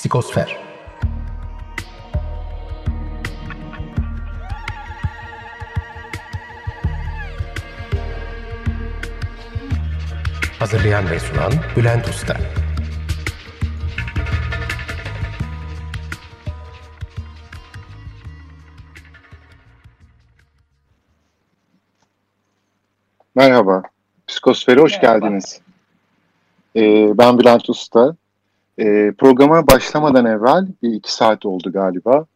Psikosfer Hazırlayan ve sunan Bülent Usta Merhaba, Psikosfer'e hoş Merhaba. geldiniz. Ee, ben Bülent Usta. Ee, programa başlamadan evvel bir iki saat oldu galiba.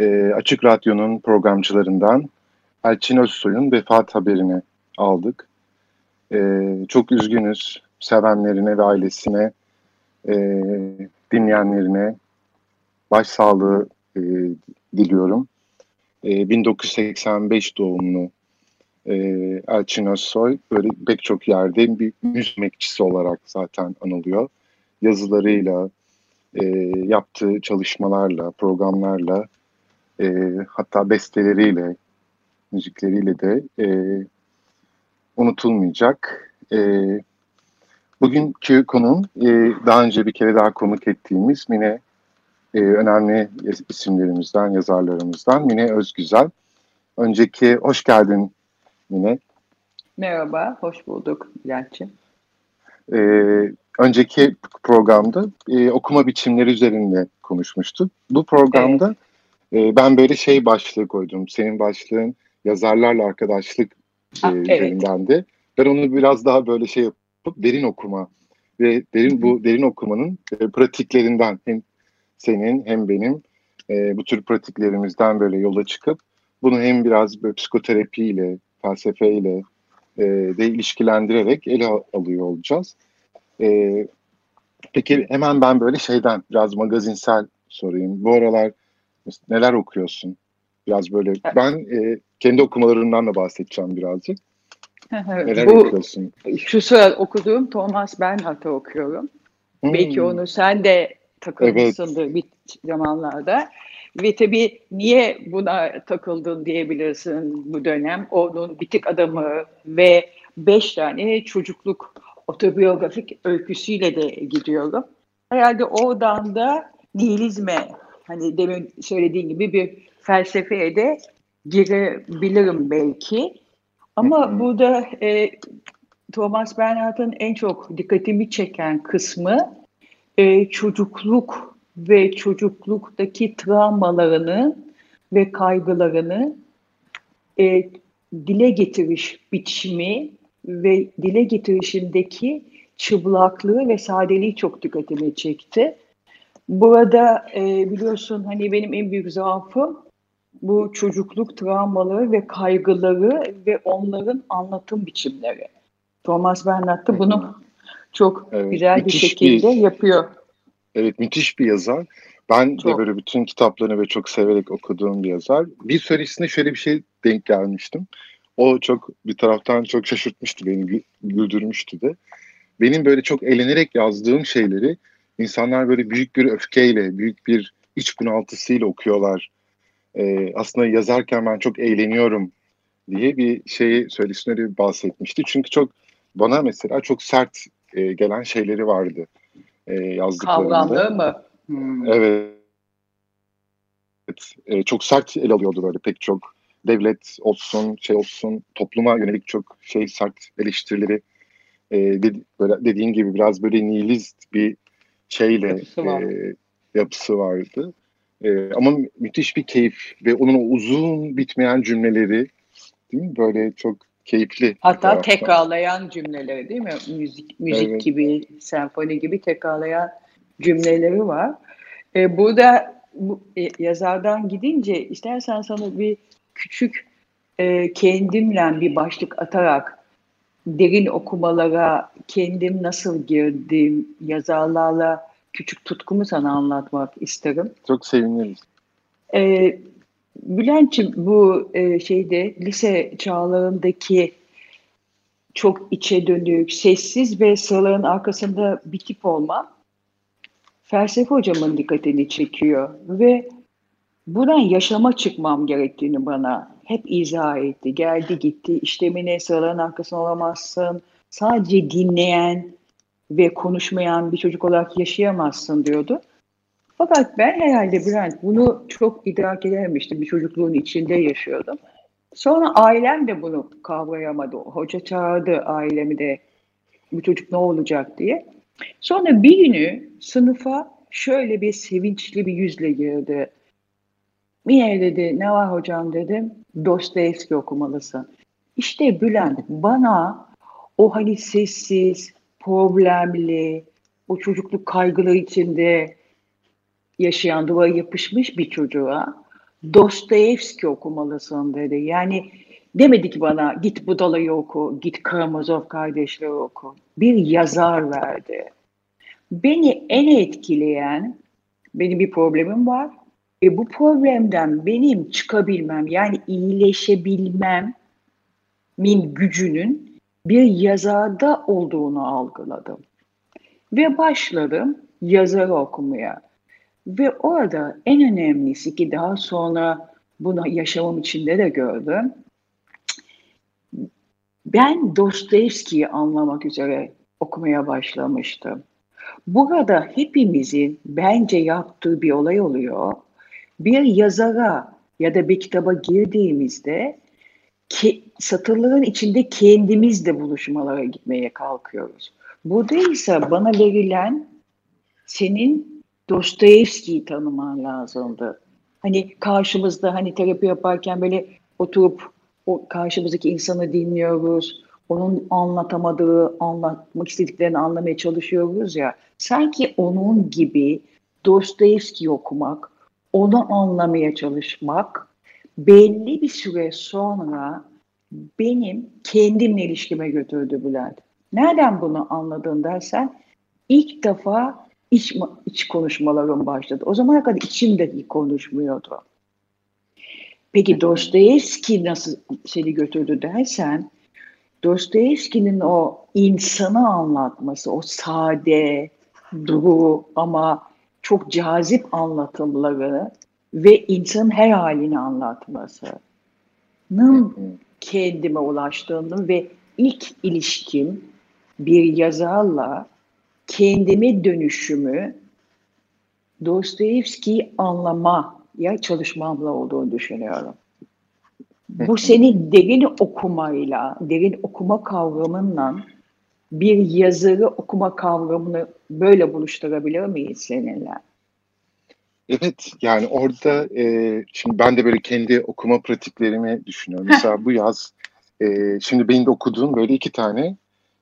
Ee, Açık Radyo'nun programcılarından Elçin Özsoy'un vefat haberini aldık. Ee, çok üzgünüz sevenlerine ve ailesine, e, dinleyenlerine başsağlığı e, diliyorum. Ee, 1985 doğumlu e, Elçin Özsoy böyle pek çok yerde bir müzik olarak zaten anılıyor. Yazılarıyla, e, yaptığı çalışmalarla, programlarla, e, hatta besteleriyle, müzikleriyle de e, unutulmayacak. E, bugünkü konum e, daha önce bir kere daha konuk ettiğimiz Mine e, önemli isimlerimizden, yazarlarımızdan Mine Özgüzel. Önceki hoş geldin Mine. Merhaba, hoş bulduk Bülent'ciğim. Ee, önceki programda e, okuma biçimleri üzerinde konuşmuştuk. Bu programda e, ben böyle şey başlığı koydum. Senin başlığın yazarlarla arkadaşlık e, Ah, evet. üzerinden de. Ben onu biraz daha böyle şey yapıp derin okuma ve derin bu derin okumanın e, pratiklerinden hem senin hem benim e, bu tür pratiklerimizden böyle yola çıkıp bunu hem biraz böyle psikoterapiyle, felsefeyle e, de ilişkilendirerek ele al- alıyor olacağız. E, peki hemen ben böyle şeyden biraz magazinsel sorayım. Bu aralar neler okuyorsun? Biraz böyle ben e, kendi okumalarımdan da bahsedeceğim birazcık. Neler Bu okuyorsun? şu sıra okuduğum Thomas Bernhard'ı okuyorum. Hmm, Belki onu sen de takılmışsındır bir zamanlarda. Ve tabii niye buna takıldın diyebilirsin bu dönem. Onun bitik adamı ve beş tane çocukluk otobiyografik öyküsüyle de gidiyorum. Herhalde oradan da nihilizme, hani demin söylediğin gibi bir felsefeye de girebilirim belki. Ama Hı hı. burada e, Thomas Bernhard'ın en çok dikkatimi çeken kısmı e, çocukluk ve çocukluktaki travmalarını ve kaygılarını e, dile getiriş biçimi ve dile getirişindeki çıplaklığı ve sadeliği çok dikkatimi çekti. Burada e, biliyorsun hani benim en büyük zaafım bu çocukluk travmaları ve kaygıları ve onların anlatım biçimleri. Thomas Bernhard da bunu çok Evet, güzel bir şekilde bir- yapıyor. Evet müthiş bir yazar. Ben Çok. de böyle bütün kitaplarını ve çok severek okuduğum bir yazar. Bir söyleşisinde şöyle bir şey denk gelmiştim. O çok bir taraftan çok şaşırtmıştı beni, gü- güldürmüştü de. Benim böyle çok eğlenerek yazdığım şeyleri insanlar böyle büyük bir öfkeyle, büyük bir iç bunaltısıyla okuyorlar. Ee, aslında yazarken ben çok eğleniyorum diye bir şeyi söyleşisinde öyle bir bahsetmişti. Çünkü çok bana mesela çok sert e, gelen şeyleri vardı e, yazdıklarında. Kavramlı mı? Hmm. Evet. E, çok sert ele alıyordu böyle pek çok devlet olsun, şey olsun, topluma yönelik çok şey sert eleştirileri e, dedi- böyle dediğin gibi biraz böyle nihilist bir şeyle Yapısı var. e, yapısı vardı. E, ama mü- müthiş bir keyif ve onun o uzun bitmeyen cümleleri değil mi? Böyle çok keyifli. Hatta tekrarlayan cümleleri değil mi? Müzik müzik Evet. gibi, senfoni gibi tekrarlayan cümleleri var. Ee, burada bu, e, yazardan gidince istersen sana bir küçük e, kendimle bir başlık atarak derin okumalara kendim nasıl girdim, yazarlarla küçük tutkumu sana anlatmak isterim. Çok seviniriz. Ee, Bülent'ciğim bu e, şeyde lise çağlarındaki çok içe dönük, sessiz ve sıraların arkasında bir tip olma felsefe hocamın dikkatini çekiyor ve buradan yaşama çıkmam gerektiğini bana hep izah etti. Geldi gitti, işlemine sıraların arkasında olamazsın, sadece dinleyen ve konuşmayan bir çocuk olarak yaşayamazsın diyordu. Fakat ben herhalde Bülent bunu çok idrak edememiştim. Bir çocukluğun içinde yaşıyordum. Sonra ailem de bunu kavrayamadı. Hoca çağırdı ailemi de bu çocuk ne olacak diye. Sonra bir günü sınıfa şöyle bir sevinçli bir yüzle girdi. Mine dedi ne var hocam dedim. Dostoyevski okumalısın. İşte Bülent bana o hani sessiz, problemli, o çocukluk kaygıları içinde yaşayan duvara yapışmış bir çocuğa Dostoyevski okumalısın dedi. Yani demedi ki bana git Budala'yı oku, git Karamazov kardeşleri oku. Bir yazar verdi. Beni en etkileyen, benim bir problemim var. Ve bu problemden benim çıkabilmem, yani iyileşebilmem min gücünün bir yazarda olduğunu algıladım. Ve başladım yazarı okumaya. Ve orada en önemlisi ki daha sonra bunu yaşamım içinde de gördüm. Ben Dostoyevski'yi anlamak üzere okumaya başlamıştım. Burada hepimizin bence yaptığı bir olay oluyor. Bir yazara ya da bir kitaba girdiğimizde ki, satırların içinde kendimizle buluşmalara gitmeye kalkıyoruz. Burada ise bana verilen senin Dostoyevski'yi tanıman lazımdı. Hani karşımızda hani terapi yaparken böyle oturup o karşımızdaki insanı dinliyoruz. Onun anlatamadığı, anlatmak istediklerini anlamaya çalışıyoruz ya. Sanki onun gibi Dostoyevski okumak, onu anlamaya çalışmak belli bir süre sonra benim kendimle ilişkime götürdü Bülent. Nereden bunu anladın dersen ilk defa iç, iç konuşmalarım başladı. O zamana kadar içim de konuşmuyordu. Peki Dostoyevski nasıl seni götürdü dersen Dostoyevski'nin o insanı anlatması, o sade, duru ama çok cazip anlatımları ve insanın her halini anlatmasının kendime ulaştığını ve ilk ilişkim bir yazarla kendime dönüşümü Dostoyevski'yi anlamaya çalışmamla olduğunu düşünüyorum. Bu seni derin okumayla, derin okuma kavramınla bir yazarı okuma kavramını böyle buluşturabilir miyiz seninle? Evet yani orada e, şimdi ben de böyle kendi okuma pratiklerimi düşünüyorum. Mesela bu yaz e, şimdi benim de okuduğum böyle iki tane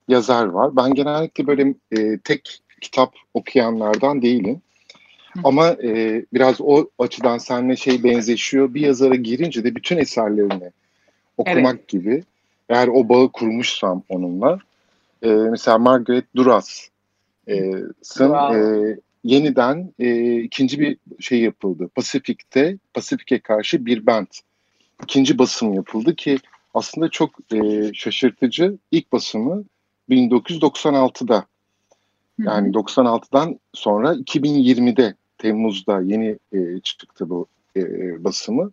yazar var. Ben genellikle böyle e, tek kitap okuyanlardan değilim. Ama e, biraz o açıdan seninle şey benzeşiyor. Bir yazara girince de bütün eserlerini okumak evet. gibi. Eğer o bağı kurmuşsam onunla. E, mesela Margaret Duras e, wow. e, yeniden e, ikinci bir şey yapıldı. Pasifik'te, Pasifik'e karşı bir band. ikinci basım yapıldı ki aslında çok e, şaşırtıcı. İlk basımı 1996'da. Yani 96'dan sonra 2020'de Temmuz'da yeni e, çıktı bu e, basımı.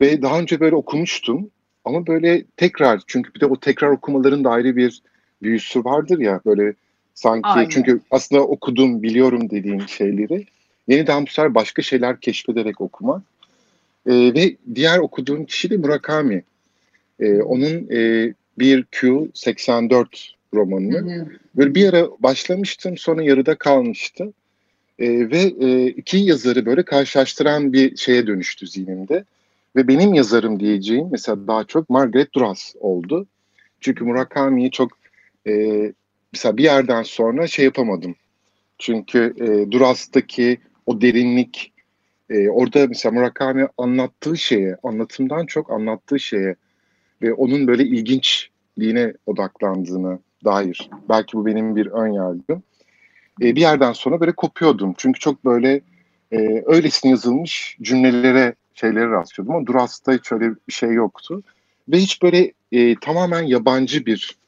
Ve daha önce böyle okumuştum ama böyle tekrar çünkü bir de o tekrar okumaların da ayrı bir büyüsü vardır ya böyle sanki Aynen. çünkü aslında okudum biliyorum dediğim şeyleri yeniden bu sefer başka şeyler keşfederek okuma. E, ve diğer okuduğum kişi de Murakami. E, onun e, bir Q84 romanını. Hı hı. Böyle bir ara başlamıştım sonra yarıda kalmıştı. E, ve e, iki yazarı böyle karşılaştıran bir şeye dönüştü zihnimde. Ve benim yazarım diyeceğim mesela daha çok Margaret Duras oldu. Çünkü Murakami'yi çok e, mesela bir yerden sonra şey yapamadım. Çünkü e, Duras'taki o derinlik e, orada mesela Murakami anlattığı şeye, anlatımdan çok anlattığı şeye ve onun böyle ilginçliğine odaklandığını dair. Belki bu benim bir ön yargım. E, bir yerden sonra böyle kopuyordum. Çünkü çok böyle e, öylesine yazılmış cümlelere, şeylere rastlıyordum. Ama Duras'ta hiç öyle bir şey yoktu. Ve hiç böyle e, tamamen yabancı bir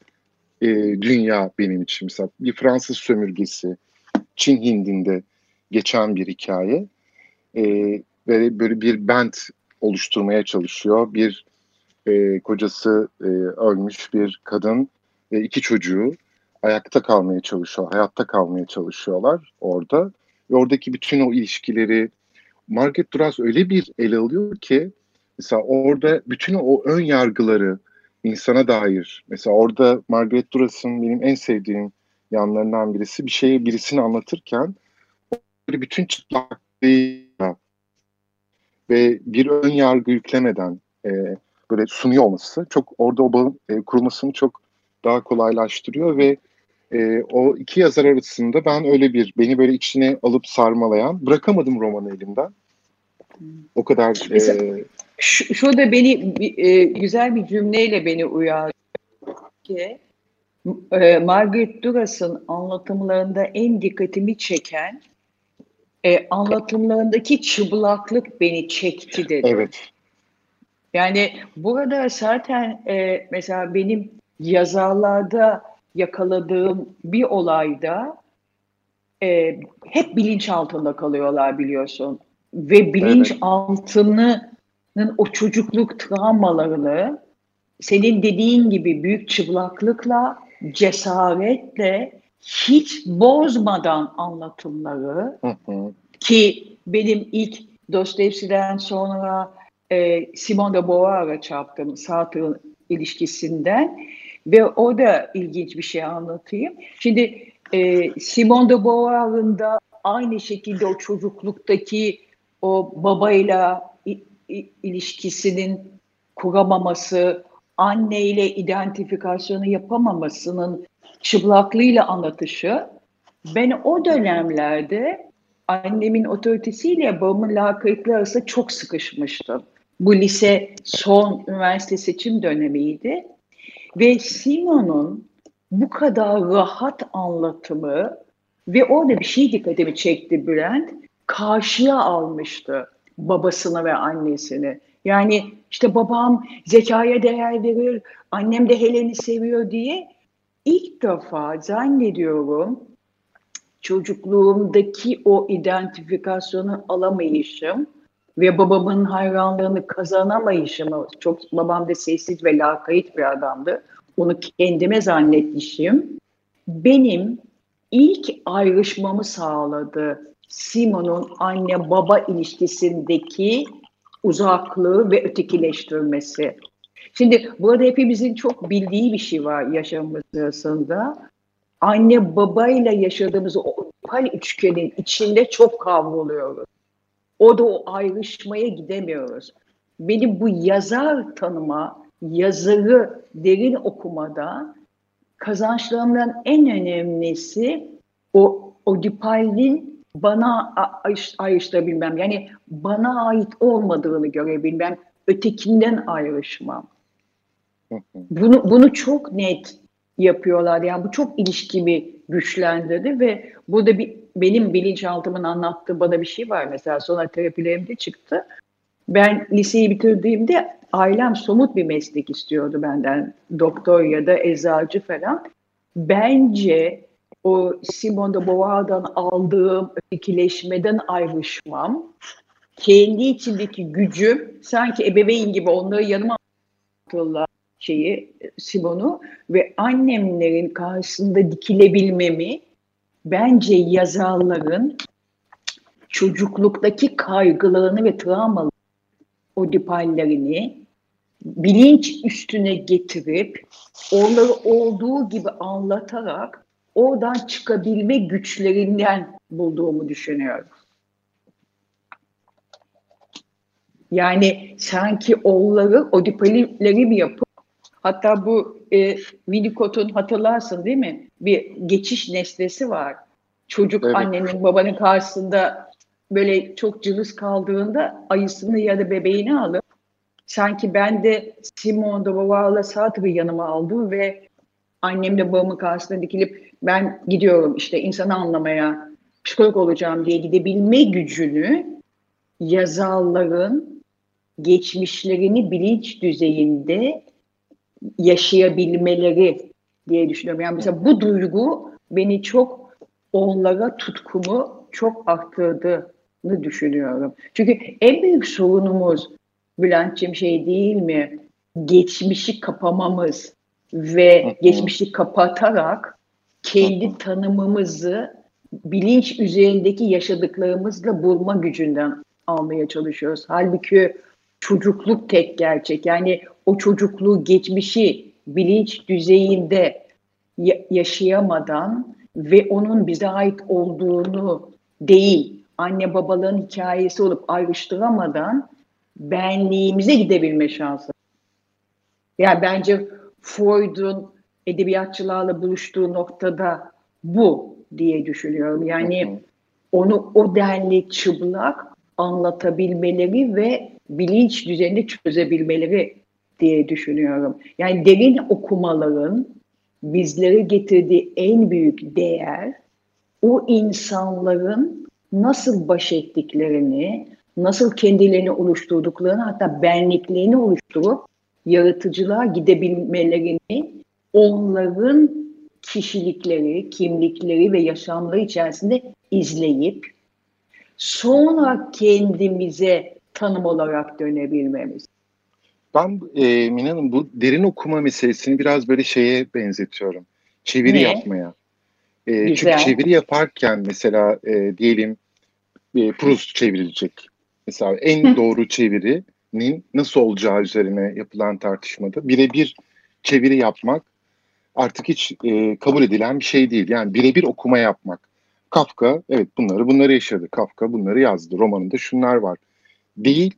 e, dünya benim için. Mesela bir Fransız sömürgesi, Çin Hindi'nde geçen bir hikaye. E, ve böyle bir band oluşturmaya çalışıyor. Bir e, kocası e, ölmüş bir kadın ve iki çocuğu ayakta kalmaya çalışıyor, hayatta kalmaya çalışıyorlar orada. ve oradaki bütün o ilişkileri Margaret Duras öyle bir ele alıyor ki mesela orada bütün o ön yargıları insana dair. Mesela orada Margaret Duras'ın benim en sevdiğim yanlarından birisi. Bir şeyi birisini anlatırken böyle bütün çıplaklığıyla ve bir ön yargı yüklemeden e, böyle sunuyor olması çok orada o bağın e, kurulmasını çok daha kolaylaştırıyor ve e, o iki yazar arasında ben öyle bir beni böyle içine alıp sarmalayan bırakamadım romanı elimden. O kadar Mesela, e, şu, şurada beni e, güzel bir cümleyle beni uyardı ki e, Margaret Duras'ın anlatımlarında en dikkatimi çeken e, anlatımlarındaki çıplaklık beni çekti dedi. Evet. Yani burada zaten e, mesela benim yazarlarda yakaladığım bir olayda e, hep bilinç altında kalıyorlar biliyorsun. Ve bilinç evet. altının o çocukluk travmalarını senin dediğin gibi büyük çıplaklıkla, cesaretle, hiç bozmadan anlatımları hı hı. ki benim ilk Dostoyevski'den sonra e, Simone de Beauvoir'a çarptım Sartre'ın ilişkisinden ve o da ilginç bir şey anlatayım. Şimdi e, Simone de Beauvoir'ın da aynı şekilde o çocukluktaki o babayla ilişkisinin kuramaması, anneyle identifikasyonu yapamamasının çıplaklığıyla anlatışı ben o dönemlerde annemin otoritesiyle babamın lakaytlığı arasında çok sıkışmıştım. Bu lise son üniversite seçim dönemiydi. Ve Simon'un bu kadar rahat anlatımı ve orada bir şey dikkatimi çekti Bülent. Karşıya almıştı babasını ve annesini. Yani işte babam zekaya değer verir, annem de Helen'i seviyor diye ilk defa zannediyorum çocukluğumdaki o identifikasyonu alamayışım ve babamın hayranlığını kazanamayışımı çok babam da sessiz ve lakayt bir adamdı. Onu kendime zannetmişim. Benim ilk ayrışmamı sağladı. Simon'un anne baba ilişkisindeki uzaklığı ve ötekileştirmesi. Şimdi burada hepimizin çok bildiği bir şey var yaşamımız sırasında. Anne babayla yaşadığımız o pal üçgenin içinde çok kavruluyoruz. O da o ayrışmaya gidemiyoruz. Benim bu yazar tanıma, yazarı derin okumada kazançlarımdan en önemlisi o Odipal'in bana ayrıştırabilmem. Yani bana ait olmadığını görebilmem. Ötekinden ayrışmam. Bunu, bunu çok net yapıyorlar. Yani bu çok ilişkimi güçlendirdi ve burada bir benim bilinçaltımın anlattığı bana bir şey var. Mesela sonra terapilerimde çıktı. Ben liseyi bitirdiğimde ailem somut bir meslek istiyordu benden. Doktor ya da eczacı falan. Bence o Simone de Beauvoir'dan aldığım ötekileşmeden ayrışmam, kendi içindeki gücüm sanki ebeveyn gibi onları yanıma attılar şeyi Simon'u ve annemlerin karşısında dikilebilmemi bence yazarların çocukluktaki kaygılarını ve travmalarını, o dipallerini bilinç üstüne getirip onları olduğu gibi anlatarak oradan çıkabilme güçlerinden bulduğumu düşünüyorum. Yani sanki onları o dipalleri mi yapıp hatta bu e, Winnicott'un hatırlarsın değil mi? Bir geçiş nesnesi var. Çocuk evet. annenin babanın karşısında böyle çok cılız kaldığında ayısını ya da bebeğini alıp sanki ben de Simone de Beauvoir'la Sartre'ı yanıma aldım ve annemle babamın karşısına dikilip ben gidiyorum işte insanı anlamaya, psikolog olacağım diye gidebilme gücünü yazarların geçmişlerini bilinç düzeyinde yaşayabilmeleri diye düşünüyorum. Yani mesela bu duygu beni çok onlara tutkumu çok arttırdığını düşünüyorum. Çünkü en büyük sorunumuz Bülent'ciğim şey değil mi? Geçmişi kapamamız ve geçmişi kapatarak kendi tanımımızı bilinç üzerindeki yaşadıklarımızla bulma gücünden almaya çalışıyoruz. Halbuki çocukluk tek gerçek. Yani o çocukluğu geçmişi bilinç düzeyinde yaşayamadan ve onun bize ait olduğunu değil, anne babaların hikayesi olup ayrıştıramadan benliğimize gidebilme şansı. Yani bence Freud'un edebiyatçılarla buluştuğu noktada bu diye düşünüyorum. Yani onu o denli çıplak anlatabilmeleri ve bilinç düzeyinde çözebilmeleri diye düşünüyorum. Yani derin okumaların bizlere getirdiği en büyük değer o insanların nasıl baş ettiklerini, nasıl kendilerini oluşturduklarını hatta benliklerini oluşturup yaratıcılığa gidebilmelerini onların kişilikleri, kimlikleri ve yaşamları içerisinde izleyip sonra kendimize tanım olarak dönebilmemiz. Ben e, Mina'nın bu derin okuma meselesini biraz böyle şeye benzetiyorum. Çeviri ne? yapmaya. E, çünkü çeviri yaparken mesela e, diyelim e, Proust çevrilecek. Mesela en doğru çevirinin nasıl olacağı üzerine yapılan tartışmada birebir çeviri yapmak artık hiç e, kabul edilen bir şey değil. Yani birebir okuma yapmak. Kafka evet bunları bunları yaşadı. Kafka bunları yazdı. Romanında şunlar var. Değil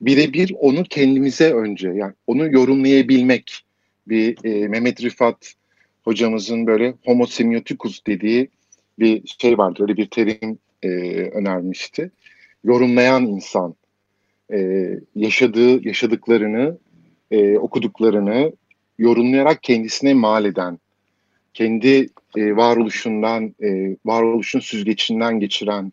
birebir onu kendimize önce yani onu yorumlayabilmek bir e, Mehmet Rifat hocamızın böyle homo semioticus dediği bir şey vardı. Öyle bir terim e, önermişti. Yorumlayan insan e, yaşadığı yaşadıklarını e, okuduklarını yorumlayarak kendisine mal eden kendi e, varoluşundan e, varoluşun süzgecinden geçiren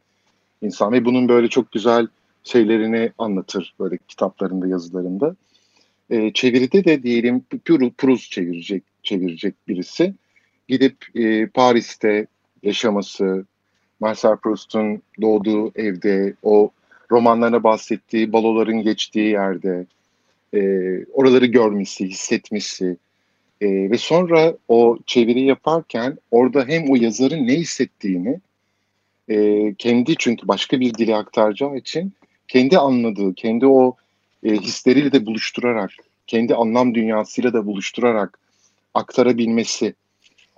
insan ve bunun böyle çok güzel şeylerini anlatır böyle kitaplarında, yazılarında. E, çeviride de diyelim Proust çevirecek çevirecek birisi. Gidip e, Paris'te yaşaması, Marcel Proust'un doğduğu evde, o romanlarına bahsettiği baloların geçtiği yerde, e, oraları görmesi, hissetmesi e, ve sonra o çeviri yaparken orada hem o yazarın ne hissettiğini e, kendi çünkü başka bir dile aktaracağı için kendi anladığı, kendi o e, hisleriyle de buluşturarak, kendi anlam dünyasıyla da buluşturarak aktarabilmesi.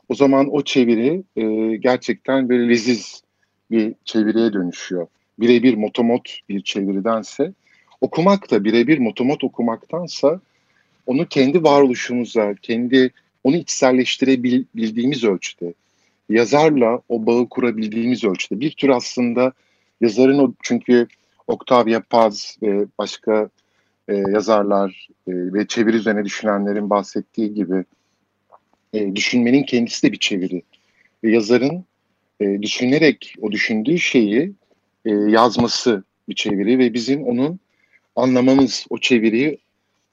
O zaman o çeviri e, gerçekten böyle leziz bir çeviriye dönüşüyor. Birebir motomot bir çeviridense okumak da birebir motomot okumaktansa onu kendi varoluşumuza, kendi onu içselleştirebildiğimiz ölçüde, yazarla o bağı kurabildiğimiz ölçüde bir tür aslında yazarın o çünkü Octavia Paz ve başka e, yazarlar e, ve çeviri üzerine düşünenlerin bahsettiği gibi e, düşünmenin kendisi de bir çeviri. Ve yazarın e, düşünerek o düşündüğü şeyi e, yazması bir çeviri ve bizim onun anlamamız o çeviriyi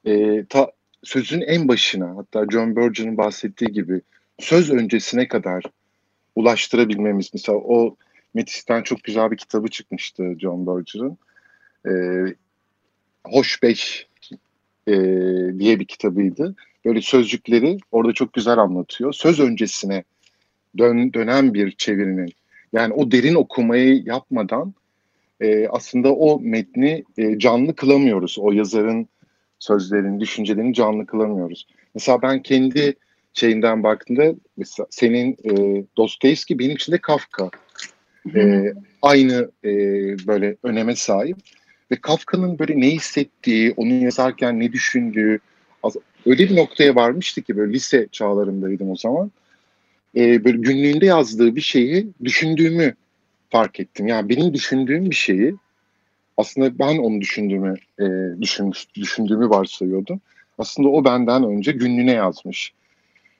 e, ta, sözün en başına hatta John Berger'ın bahsettiği gibi söz öncesine kadar ulaştırabilmemiz. Mesela o Metis'ten çok güzel bir kitabı çıkmıştı John Berger'ın. E, Hoş Beş e, diye bir kitabıydı. Böyle sözcükleri orada çok güzel anlatıyor. Söz öncesine dön, dönen bir çevirinin. Yani o derin okumayı yapmadan e, aslında o metni e, canlı kılamıyoruz. O yazarın sözlerini, düşüncelerini canlı kılamıyoruz. Mesela ben kendi şeyinden baktığımda mesela senin e, Dostoyevski benim için de Kafka. E, aynı e, böyle öneme sahip. Ve Kafka'nın böyle ne hissettiği, onu yazarken ne düşündüğü öyle bir noktaya varmıştı ki böyle lise çağlarındaydım o zaman. E, böyle günlüğünde yazdığı bir şeyi düşündüğümü fark ettim. Yani benim düşündüğüm bir şeyi aslında ben onu düşündüğümü e, düşünmüş, düşündüğümü varsayıyordum. Aslında o benden önce günlüğüne yazmış.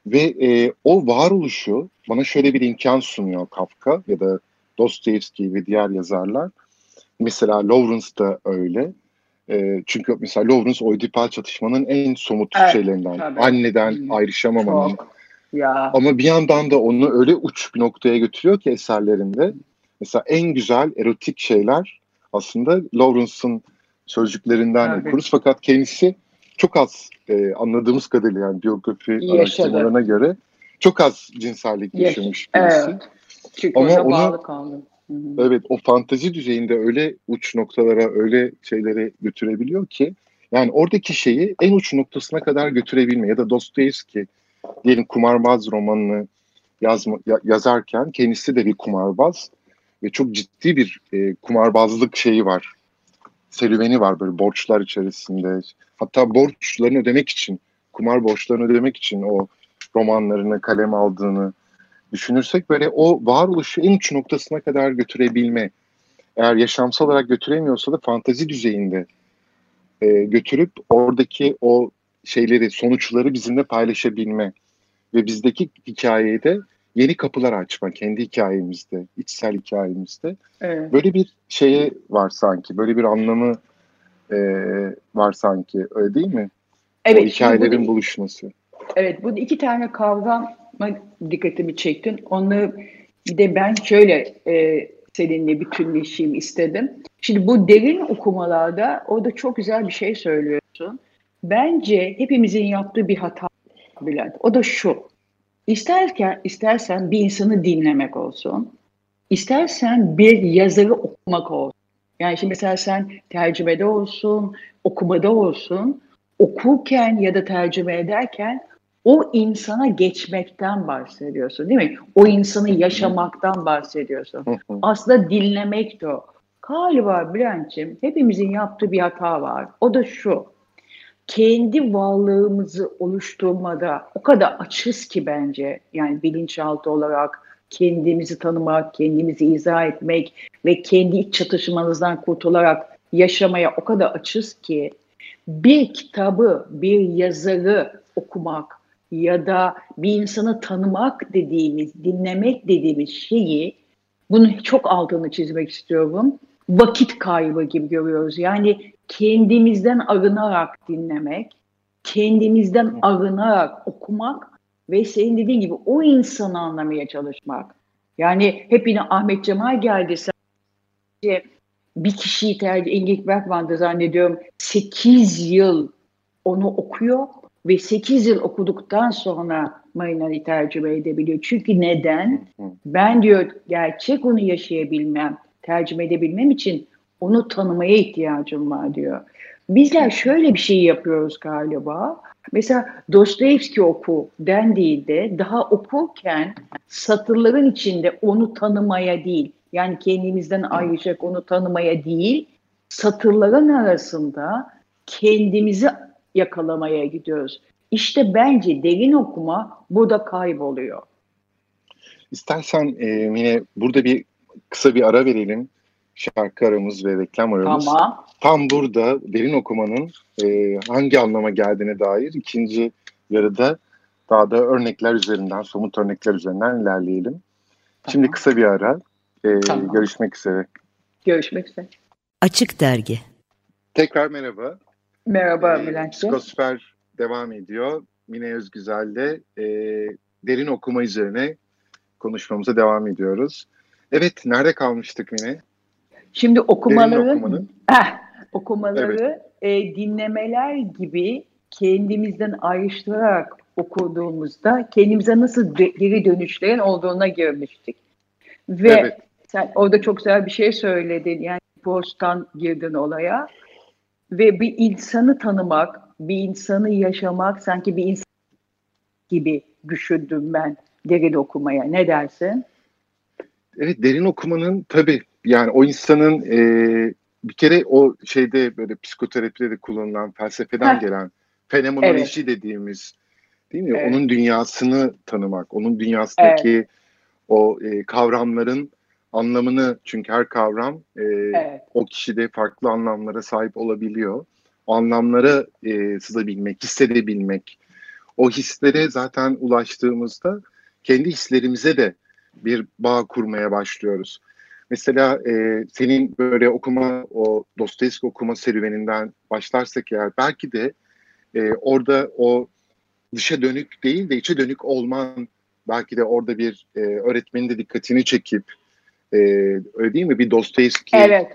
Ve e, o varoluşu bana şöyle bir imkan sunuyor Kafka ya da Dostoyevski ve diğer yazarlar. Mesela Lawrence da öyle. E, çünkü mesela Lawrence Oedipal çatışmanın en somut evet, şeylerinden. Tabii. Anneden ayrışamamanın. Çok. Ya. Ama bir yandan da onu öyle uç bir noktaya götürüyor ki eserlerinde. Mesela en güzel erotik şeyler aslında Lawrence'ın sözcüklerinden evet. okuruz. Fakat kendisi çok az e, anladığımız kadarıyla yani biyografi Yaşadı. araştırmalarına göre çok az cinsellik yaşamış birisi. Evet. Çünkü Ama ona bağlı kaldım. Hı hı. Evet o fantazi düzeyinde öyle uç noktalara öyle şeylere götürebiliyor ki yani oradaki şeyi en uç noktasına kadar götürebilme ya da Dostoyevski diyelim kumarbaz romanını yazma, ya- yazarken kendisi de bir kumarbaz ve çok ciddi bir e, kumarbazlık şeyi var. Serüveni var böyle borçlar içerisinde. Hatta borçlarını ödemek için, kumar borçlarını ödemek için o romanlarını kalem aldığını düşünürsek böyle o varoluşu en uç noktasına kadar götürebilme. Eğer yaşamsal olarak götüremiyorsa da fantazi düzeyinde e, götürüp oradaki o şeyleri, sonuçları bizimle paylaşabilme ve bizdeki hikayeye de yeni kapılar açma kendi hikayemizde, içsel hikayemizde. Evet. Böyle bir şeye var sanki, böyle bir anlamı e, var sanki, öyle değil mi? Evet, o hikayelerin bu- buluşması. Evet, bu iki tane kavrama dikkatimi çektin. Onu bir de ben şöyle e, seninle bütünleşeyim istedim. Şimdi bu derin okumalarda orada çok güzel bir şey söylüyorsun. Bence hepimizin yaptığı bir hata Bülent. O da şu. İsterken, istersen bir insanı dinlemek olsun. istersen bir yazarı okumak olsun. Yani şimdi mesela sen tercümede olsun, okumada olsun, okurken ya da tercüme ederken o insana geçmekten bahsediyorsun değil mi? O insanı yaşamaktan bahsediyorsun. Aslında dinlemek de o. Galiba Bülent'ciğim hepimizin yaptığı bir hata var. O da şu. Kendi varlığımızı oluşturmada o kadar açız ki bence yani bilinçaltı olarak kendimizi tanımak, kendimizi izah etmek ve kendi iç çatışmamızdan kurtularak yaşamaya o kadar açız ki bir kitabı, bir yazarı okumak ya da bir insanı tanımak dediğimiz, dinlemek dediğimiz şeyi bunun çok altını çizmek istiyorum. Vakit kaybı gibi görüyoruz. Yani kendimizden arınarak dinlemek, kendimizden arınarak okumak ve senin dediğin gibi o insanı anlamaya çalışmak. Yani hep yine Ahmet Cemal geldi. Sadece bir kişiyi tercih, Engin Bergman'da zannediyorum 8 yıl onu okuyor ve 8 yıl okuduktan sonra Marina'yı tercüme edebiliyor. Çünkü neden? Ben diyor gerçek onu yaşayabilmem, tercüme edebilmem için onu tanımaya ihtiyacım var diyor. Bizler şöyle bir şey yapıyoruz galiba. Mesela Dostoyevski oku dendiğinde de daha okurken satırların içinde onu tanımaya değil, yani kendimizden ayrışacak onu tanımaya değil, satırların arasında kendimizi yakalamaya gidiyoruz. İşte bence derin okuma burada kayboluyor. İstersen e, yine burada bir kısa bir ara verelim. Şarkı aramız ve reklam aramız. Tamam. Tam burada derin okumanın e, hangi anlama geldiğine dair ikinci yarıda daha da örnekler üzerinden, somut örnekler üzerinden ilerleyelim. Şimdi kısa bir ara. E, Tamam. Görüşmek üzere. Görüşmek üzere. Açık Dergi Tekrar merhaba. Merhaba Ee, Bülent'ciğim. Psikosfer devam ediyor. Mine Özgüzel'le e, derin okuma üzerine konuşmamıza devam ediyoruz. Evet, nerede kalmıştık Mine? Şimdi okumaları, okumanın. Eh, okumaları e, dinlemeler gibi kendimizden ayrıştırarak okuduğumuzda kendimize nasıl geri dönüşlerin olduğuna girmiştik. Ve Evet. sen orada çok güzel bir şey söyledin. Yani Proust'tan girdin olaya. Ve bir insanı tanımak, bir insanı yaşamak sanki bir insan gibi düşündüm ben derin okumaya. Ne dersin? Evet, derin okumanın tabii yani o insanın e, bir kere o şeyde böyle psikoterapide de kullanılan felsefeden Heh. gelen fenomenoloji dediğimiz değil mi? Evet. Onun dünyasını tanımak, onun dünyasındaki o e, kavramların anlamını çünkü her kavram e, Evet. o kişide farklı anlamlara sahip olabiliyor. O anlamlara e, sızabilmek, hissedebilmek. O hislere zaten ulaştığımızda kendi hislerimize de bir bağ kurmaya başlıyoruz. Mesela e, senin böyle okuma, o Dostoyevski okuma serüveninden başlarsak eğer belki de e, orada o dışa dönük değil de içe dönük olman belki de orada bir e, öğretmenin de dikkatini çekip e, öyle değil mi? Bir Dostoyevski Evet.